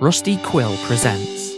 Rusty Quill presents.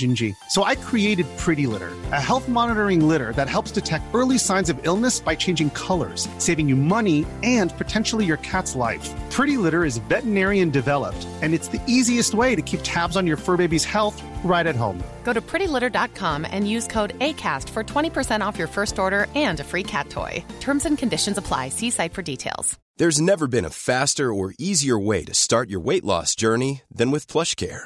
Gingy. So I created Pretty Litter, a health monitoring litter that helps detect early signs of illness by changing colors, saving you money and potentially your cat's life. Pretty Litter is veterinarian developed, and it's the easiest way to keep tabs on your fur baby's health right at home. Go to prettylitter.com and use code ACAST for 20% off your first order and a free cat toy. Terms and conditions apply. See site for details. There's never been a faster or easier way to start your weight loss journey than with PlushCare.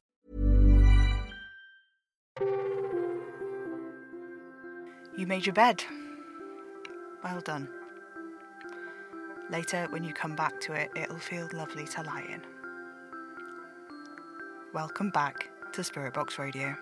You made your bed. Well done. Later, when you come back to it, it'll feel lovely to lie in. Welcome back to Spirit Box Radio.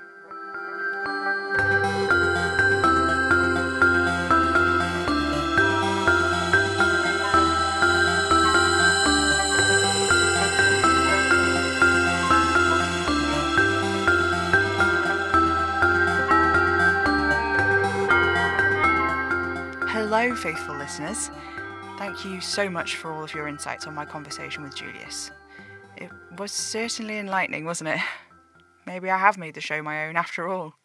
Faithful listeners. Thank you so much for all of your insights on my conversation with Julius. It was certainly enlightening, wasn't it? Maybe I have made the show my own after all.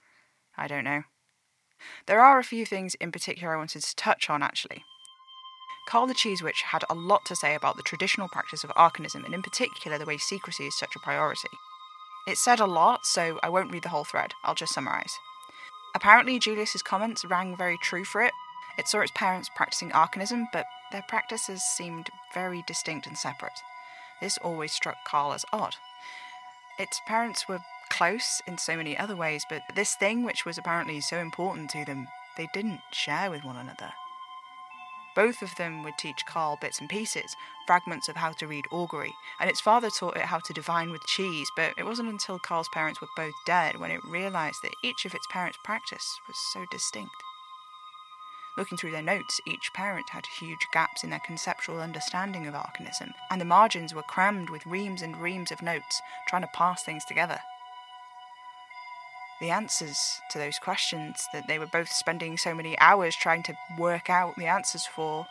I don't know. There are a few things in particular I wanted to touch on, actually. Carl the Cheese Witch had a lot to say about the traditional practice of arcanism, and in particular the way secrecy is such a priority. It said a lot, so I won't read the whole thread, I'll just summarise. Apparently, Julius's comments rang very true for it, it saw its parents practicing arcanism, but their practices seemed very distinct and separate. This always struck Carl as odd. Its parents were close in so many other ways, but this thing, which was apparently so important to them, they didn't share with one another. Both of them would teach Carl bits and pieces, fragments of how to read augury, and its father taught it how to divine with cheese, but it wasn't until Carl's parents were both dead when it realized that each of its parents' practice was so distinct. Looking through their notes, each parent had huge gaps in their conceptual understanding of arcanism, and the margins were crammed with reams and reams of notes trying to pass things together. The answers to those questions that they were both spending so many hours trying to work out the answers for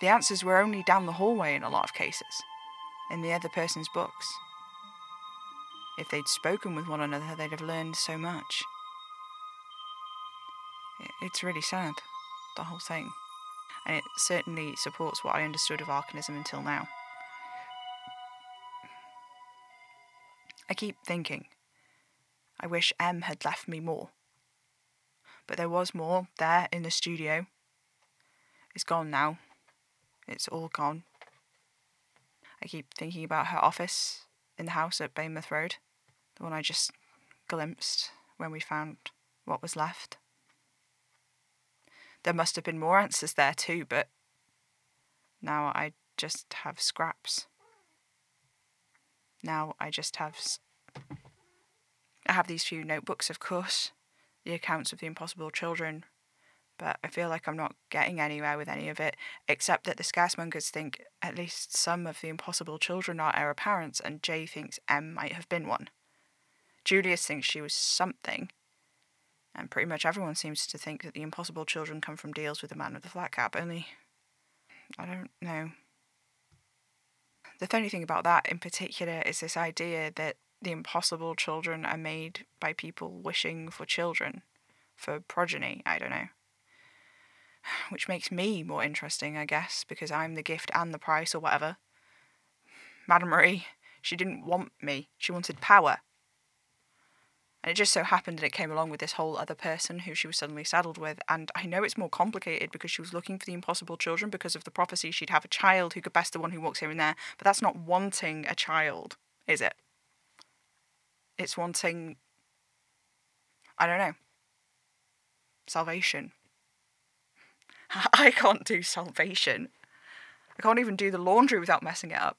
The answers were only down the hallway in a lot of cases, in the other person's books. If they'd spoken with one another, they'd have learned so much. It's really sad, the whole thing. And it certainly supports what I understood of Arcanism until now. I keep thinking, I wish M had left me more. But there was more there in the studio. It's gone now. It's all gone. I keep thinking about her office in the house at Baymouth Road, the one I just glimpsed when we found what was left. There must have been more answers there too, but now I just have scraps. Now I just have. I have these few notebooks, of course, the accounts of the impossible children, but I feel like I'm not getting anywhere with any of it, except that the scaremongers think at least some of the impossible children are heir apparents, and Jay thinks M might have been one. Julius thinks she was something, and pretty much everyone seems to think that the impossible children come from deals with the man with the flat cap, only. I don't know. The funny thing about that in particular is this idea that the impossible children are made by people wishing for children, for progeny, I don't know. Which makes me more interesting, I guess, because I'm the gift and the price or whatever. Madame Marie, she didn't want me, she wanted power. And it just so happened that it came along with this whole other person who she was suddenly saddled with. And I know it's more complicated because she was looking for the impossible children because of the prophecy she'd have a child who could best the one who walks here and there. But that's not wanting a child, is it? It's wanting. I don't know. Salvation. I can't do salvation. I can't even do the laundry without messing it up.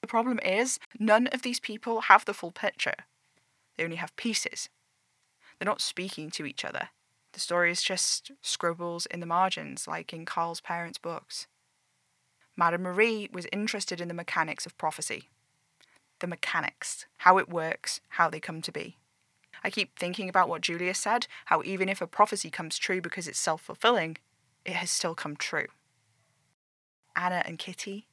The problem is, none of these people have the full picture. They only have pieces. They're not speaking to each other. The story is just scribbles in the margins, like in Carl's parents' books. Madame Marie was interested in the mechanics of prophecy. The mechanics, how it works, how they come to be. I keep thinking about what Julius said how even if a prophecy comes true because it's self fulfilling, it has still come true. Anna and Kitty,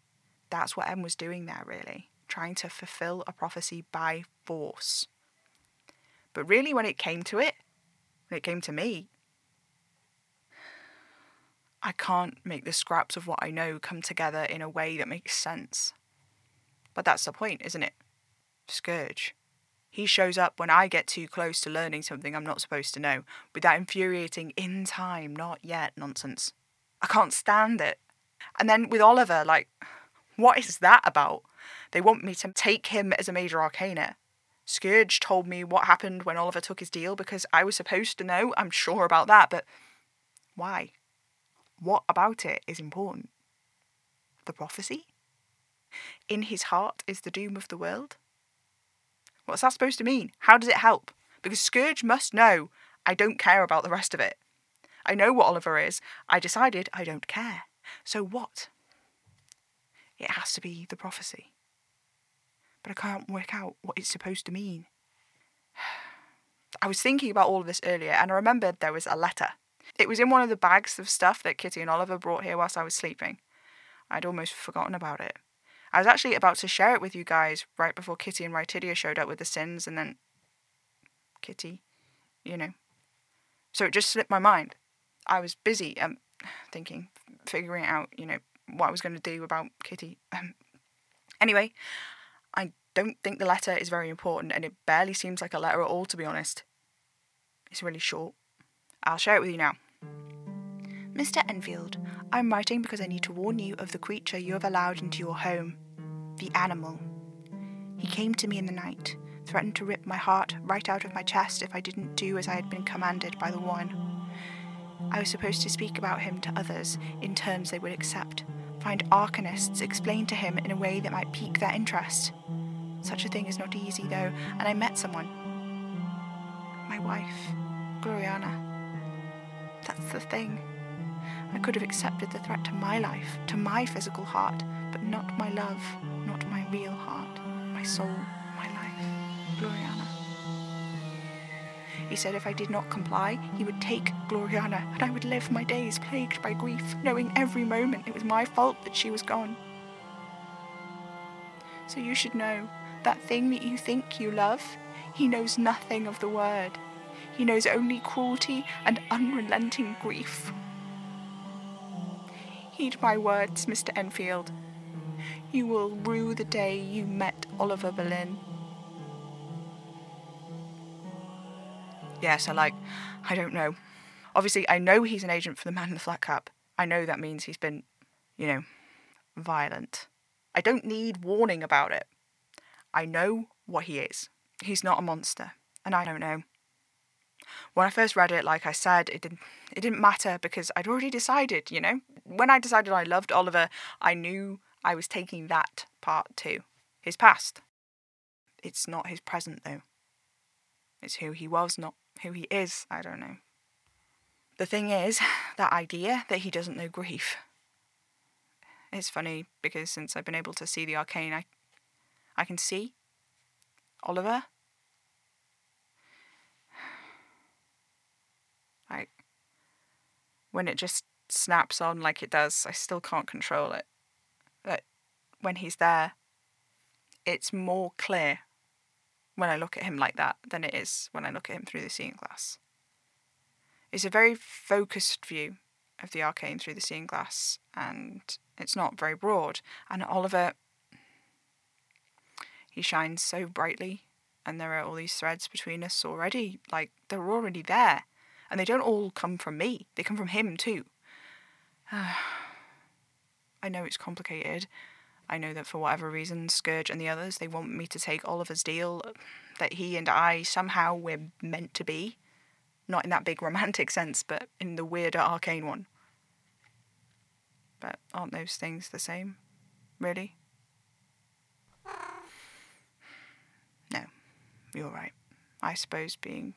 that's what M was doing there, really, trying to fulfill a prophecy by force. But really, when it came to it, when it came to me, I can't make the scraps of what I know come together in a way that makes sense. But that's the point, isn't it? Scourge. He shows up when I get too close to learning something I'm not supposed to know, with that infuriating in time, not yet nonsense. I can't stand it. And then with Oliver, like, what is that about? They want me to take him as a major arcana. Scourge told me what happened when Oliver took his deal because I was supposed to know. I'm sure about that, but why? What about it is important? The prophecy? In his heart is the doom of the world? What's that supposed to mean? How does it help? Because Scourge must know I don't care about the rest of it. I know what Oliver is. I decided I don't care. So what? It has to be the prophecy but I can't work out what it's supposed to mean. I was thinking about all of this earlier and I remembered there was a letter. It was in one of the bags of stuff that Kitty and Oliver brought here whilst I was sleeping. I'd almost forgotten about it. I was actually about to share it with you guys right before Kitty and Rytidia showed up with the sins, and then. Kitty, you know. So it just slipped my mind. I was busy um, thinking, figuring out, you know, what I was going to do about Kitty. Um, anyway, I don't think the letter is very important, and it barely seems like a letter at all, to be honest. It's really short. I'll share it with you now. Mr. Enfield, I'm writing because I need to warn you of the creature you have allowed into your home the animal. He came to me in the night, threatened to rip my heart right out of my chest if I didn't do as I had been commanded by the one. I was supposed to speak about him to others in terms they would accept, find arcanists, explain to him in a way that might pique their interest. Such a thing is not easy, though, and I met someone. My wife, Gloriana. That's the thing. I could have accepted the threat to my life, to my physical heart, but not my love, not my real heart, my soul, my life, Gloriana. He said if I did not comply, he would take Gloriana, and I would live my days plagued by grief, knowing every moment it was my fault that she was gone. So you should know that thing that you think you love, he knows nothing of the word. He knows only cruelty and unrelenting grief. Heed my words, Mr. Enfield. You will rue the day you met Oliver Boleyn. Yes, I like. I don't know. Obviously, I know he's an agent for the man in the flat cap. I know that means he's been, you know, violent. I don't need warning about it. I know what he is. He's not a monster, and I don't know. When I first read it, like I said, it didn't it didn't matter because I'd already decided, you know. When I decided I loved Oliver, I knew I was taking that part too. His past. It's not his present though. It's who he was, not who he is. I don't know. The thing is, that idea that he doesn't know grief. It's funny because since I've been able to see the arcane, I, I can see Oliver. Like, when it just snaps on like it does, I still can't control it. That when he's there, it's more clear when I look at him like that than it is when I look at him through the seeing glass. It's a very focused view of the arcane through the seeing glass, and it's not very broad. And Oliver, he shines so brightly, and there are all these threads between us already. Like, they're already there. And they don't all come from me, they come from him too. I know it's complicated. I know that for whatever reason, Scourge and the others, they want me to take Oliver's deal that he and I somehow we're meant to be. Not in that big romantic sense, but in the weirder arcane one. But aren't those things the same? Really? No, you're right. I suppose being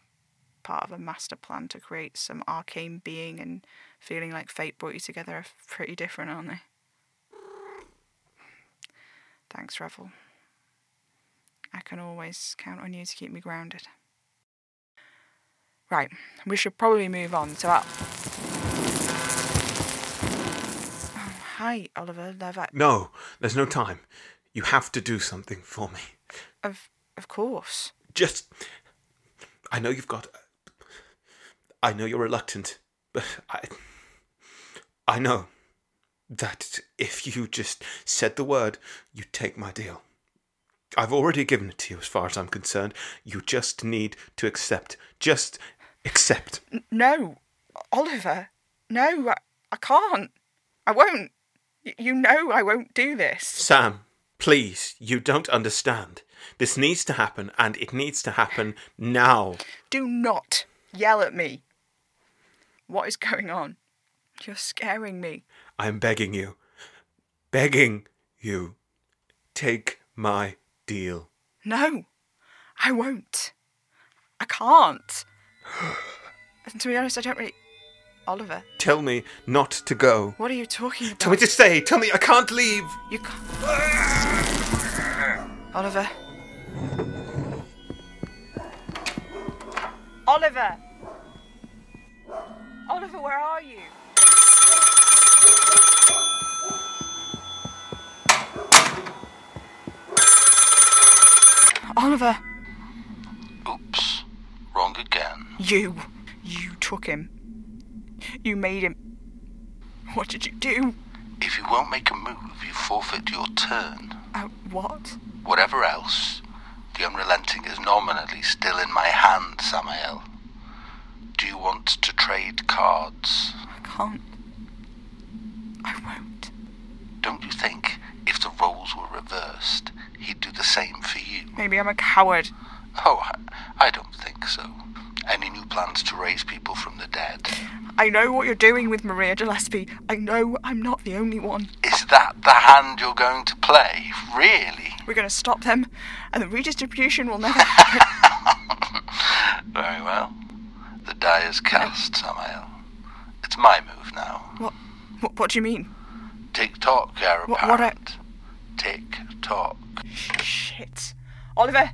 part of a master plan to create some arcane being and feeling like fate brought you together are pretty different, aren't they? Thanks, Revel. I can always count on you to keep me grounded. Right, we should probably move on to our. Oh, hi, Oliver Levi. No, there's no time. You have to do something for me. Of of course. Just. I know you've got. I know you're reluctant, but I. I know that if you just said the word, you'd take my deal. I've already given it to you as far as I'm concerned. You just need to accept. Just accept. No, Oliver. No, I, I can't. I won't. Y- you know I won't do this. Sam, please, you don't understand. This needs to happen, and it needs to happen now. Do not yell at me. What is going on? You're scaring me. I'm begging you. Begging you. Take my deal. No, I won't. I can't. And to be honest, I don't really. Oliver, Tell me not to go. what are you talking about? Tell me to stay. Tell me I can't leave. You can't. Oliver. Oliver! Oliver, where are you? Oliver! Oops. Wrong again. You. You took him. You made him. What did you do? If you won't make a move, you forfeit your turn. Uh, what? Whatever else, the unrelenting is nominally still in my hand, Samael. Do you want to trade cards? I can't. I won't. Don't you think if the roles were reversed, he'd do the same for you? Maybe I'm a coward. Oh, I, don't think so. Any new plans to raise people from the dead? I know what you're doing with Maria Gillespie. I know I'm not the only one. Is that the hand you're going to play? Really? We're going to stop them, and the redistribution will never happen. Very well. The die is cast, Samael. It's my move now. what, what? What do you mean? Tick tock, heir What- what I- Tick tock. Shit. Oliver!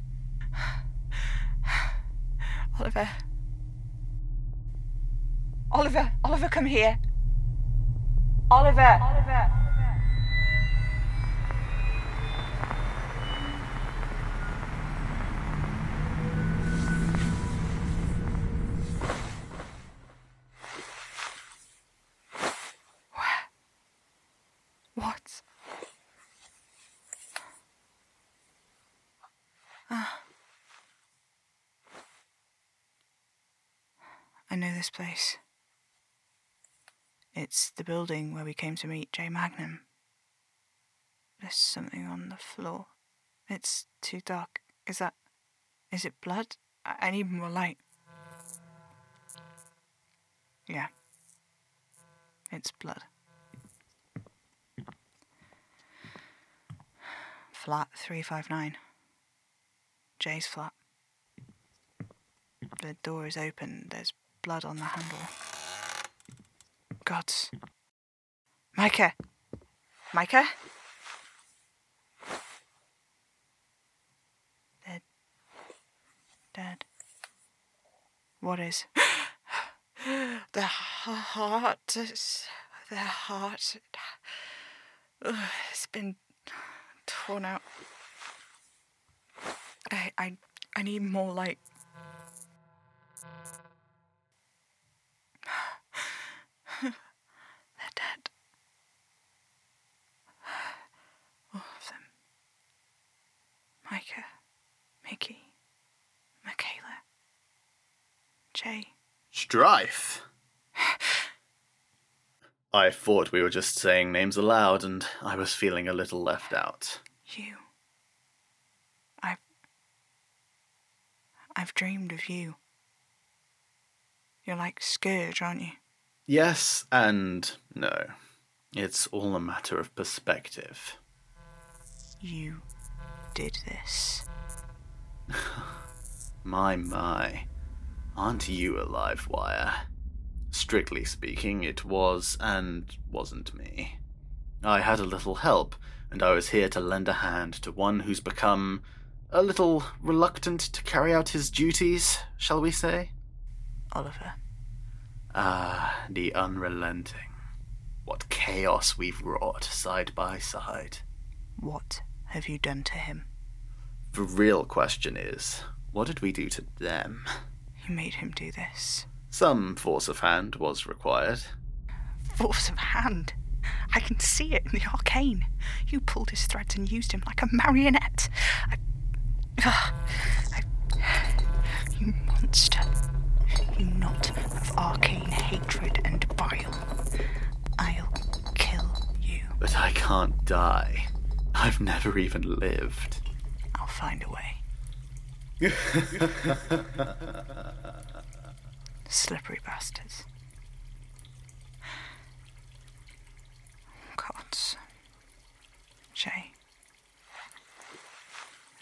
Oliver. Oliver, Oliver, come here. Oliver. Oliver. I know this place. It's the building where we came to meet Jay Magnum. There's something on the floor. It's too dark. Is that. Is it blood? I, I need more light. Yeah. It's blood. Flat 359. Jay's flat. The door is open. There's blood on the handle. Gods. Micah! Micah? They're dead. What is? the heart. The heart. It's been torn out. I, I, I need more light. They're dead. All of them. Micah, Mickey, Michaela, Jay. Strife. I thought we were just saying names aloud, and I was feeling a little left out. You. I've. I've dreamed of you. You're like Scourge, aren't you? Yes and no. It's all a matter of perspective. You did this. My, my. Aren't you a live wire? Strictly speaking, it was and wasn't me. I had a little help, and I was here to lend a hand to one who's become a little reluctant to carry out his duties, shall we say? Oliver. Ah, the unrelenting. What chaos we've wrought side by side. What have you done to him? The real question is, what did we do to them? You made him do this. Some force of hand was required. Force of hand. I can see it in the arcane. You pulled his threads and used him like a marionette. I. Ugh. I you monster. You knot of arcane hatred and bile. I'll kill you. But I can't die. I've never even lived. I'll find a way. Slippery bastards. Gods. Jay.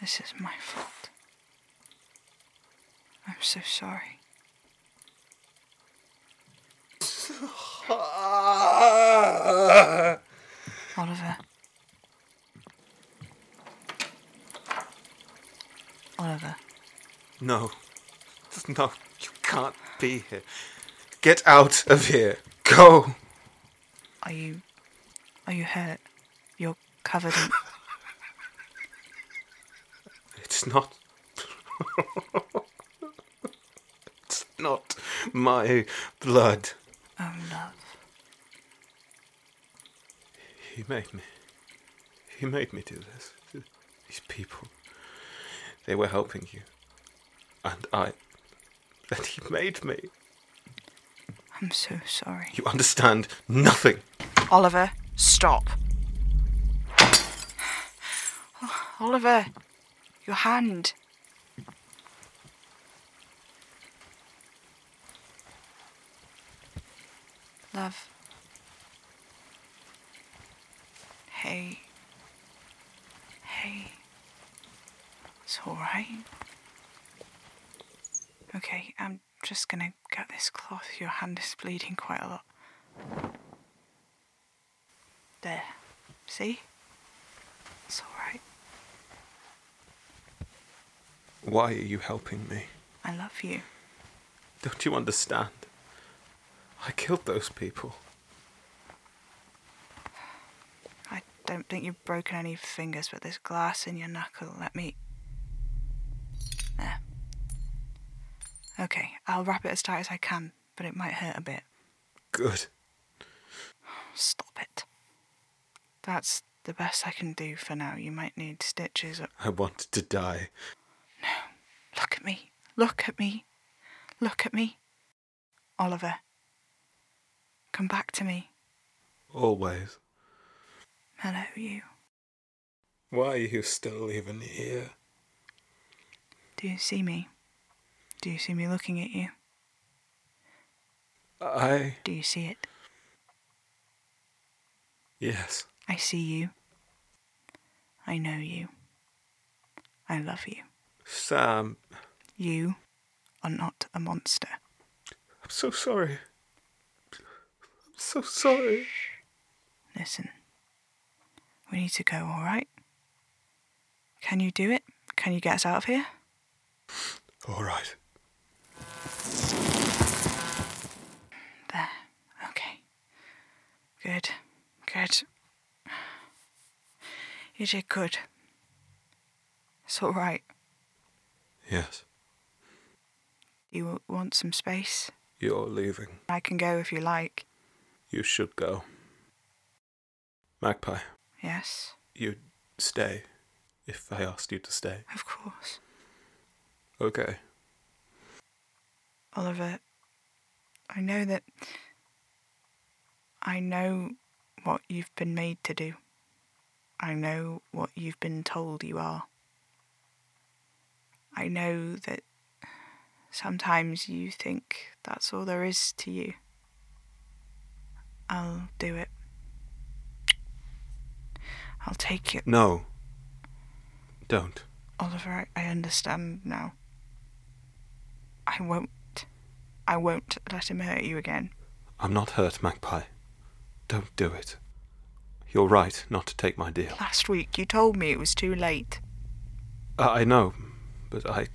This is my fault. I'm so sorry. Oliver. Oliver. No. No, you can't be here. Get out of here. Go. Are you. Are you hurt? You're covered in. It's not. it's not my blood. Oh, love. He made me. He made me do this. These people. They were helping you. And I. And he made me. I'm so sorry. You understand nothing. Oliver, stop. Oliver, your hand. Love. Hey. Hey. It's alright. Okay, I'm just gonna get this cloth. Your hand is bleeding quite a lot. There. See? It's alright. Why are you helping me? I love you. Don't you understand? I killed those people. I don't think you've broken any fingers, but there's glass in your knuckle. Let me. Okay, I'll wrap it as tight as I can, but it might hurt a bit. Good. Stop it. That's the best I can do for now. You might need stitches. I wanted to die. No. Look at me. Look at me. Look at me. Oliver. Come back to me. Always. Hello, you. Why are you still even here? Do you see me? Do you see me looking at you? I. Do you see it? Yes. I see you. I know you. I love you. Sam. You are not a monster. I'm so sorry. I'm so sorry. Listen. We need to go, alright? Can you do it? Can you get us out of here? All right. There. Okay. Good. Good. You did good. It's alright. Yes. You want some space? You're leaving. I can go if you like. You should go. Magpie, Yes, you'd stay if I asked you to stay. of course. Okay. Oliver, I know that. I know what you've been made to do. I know what you've been told you are. I know that sometimes you think that's all there is to you. I'll do it. I'll take it. No. Don't. Oliver, I, I understand now. I won't. I won't let him hurt you again. I'm not hurt, Magpie. Don't do it. You're right not to take my deal. Last week you told me it was too late. I know, but I.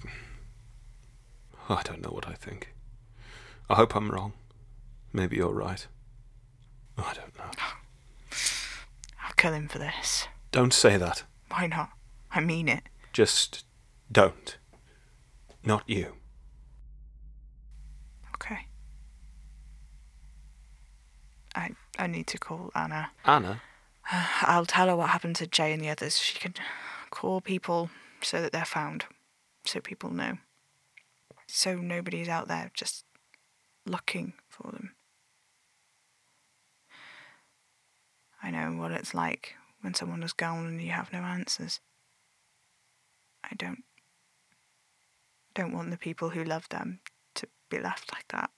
I don't know what I think. I hope I'm wrong. Maybe you're right. I don't know. I'll kill him for this. Don't say that. Why not? I mean it. Just don't. Not you. Okay. I I need to call Anna. Anna? I'll tell her what happened to Jay and the others. She can call people so that they're found, so people know. So nobody's out there just looking for them. I know what it's like when someone is gone and you have no answers. I don't don't want the people who love them to be left like that.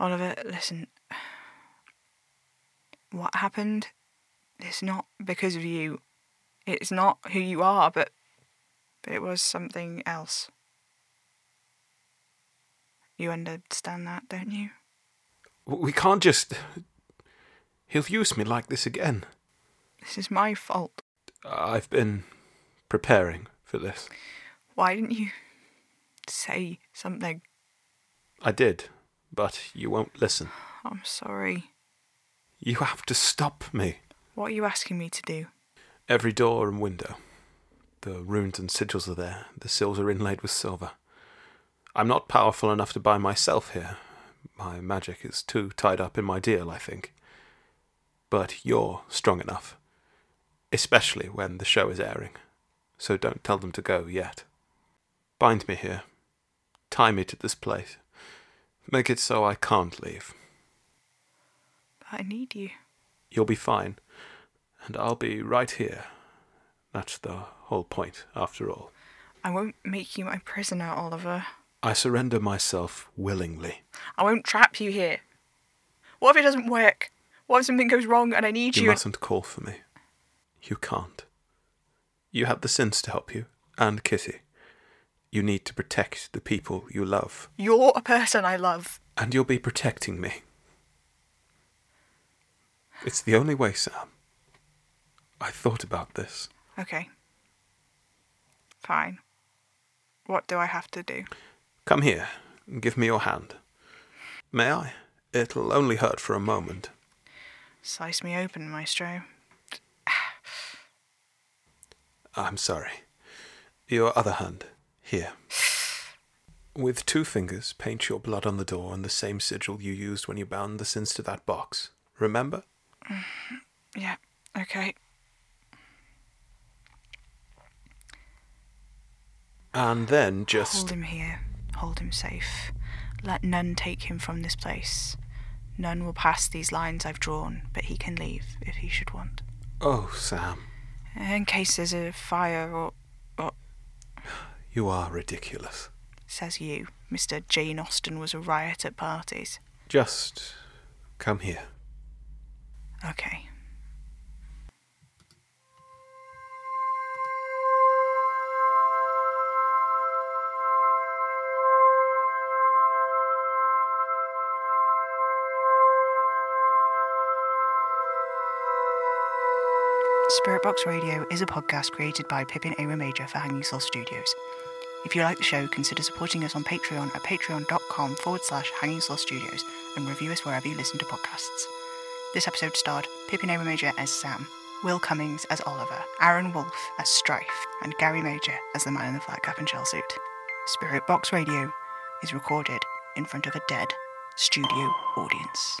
Oliver, listen. What happened It's not because of you. It's not who you are, but but it was something else. You understand that, don't you? We can't just. He'll use me like this again. This is my fault. I've been preparing for this. Why didn't you say something? I did, but you won't listen. I'm sorry. You have to stop me. What are you asking me to do? Every door and window. The runes and sigils are there. The sills are inlaid with silver. I'm not powerful enough to buy myself here. My magic is too tied up in my deal, I think. But you're strong enough. Especially when the show is airing. So don't tell them to go yet. Bind me here. Tie me to this place. Make it so I can't leave. I need you. You'll be fine. And I'll be right here. That's the whole point, after all. I won't make you my prisoner, Oliver. I surrender myself willingly. I won't trap you here. What if it doesn't work? What if something goes wrong and I need You you? mustn't call for me. You can't. You have the sins to help you, and Kitty. You need to protect the people you love, You're a person I love. and you'll be protecting me. It's the only way, Sam. I thought about this. Okay. Fine. What do I have to do? Come here. and Give me your hand. May I? It'll only hurt for a moment. Slice me open, Maestro. I'm sorry. Your other hand. Here. With two fingers, paint your blood on the door and the same sigil you used when you bound the sins to that box. Remember? Mm-hmm. Yeah, okay. And then just. Hold him here. Hold him safe. Let none take him from this place. None will pass these lines I've drawn, but he can leave if he should want. Oh, Sam. In case there's a fire or. or You are ridiculous. says you. Mr. Jane Austen was a riot at parties. Just come here. Okay. Spirit Box Radio is a podcast created by Pippin Awa Major for Hanging Soul Studios. If you like the show, consider supporting us on Patreon at patreon.com forward slash Hanging Soul Studios and review us wherever you listen to podcasts. This episode starred Pippin Major as Sam, Will Cummings as Oliver, Aaron Wolfe as Strife, and Gary Major as the man in the flat cap and shell suit. Spirit Box Radio is recorded in front of a dead studio audience.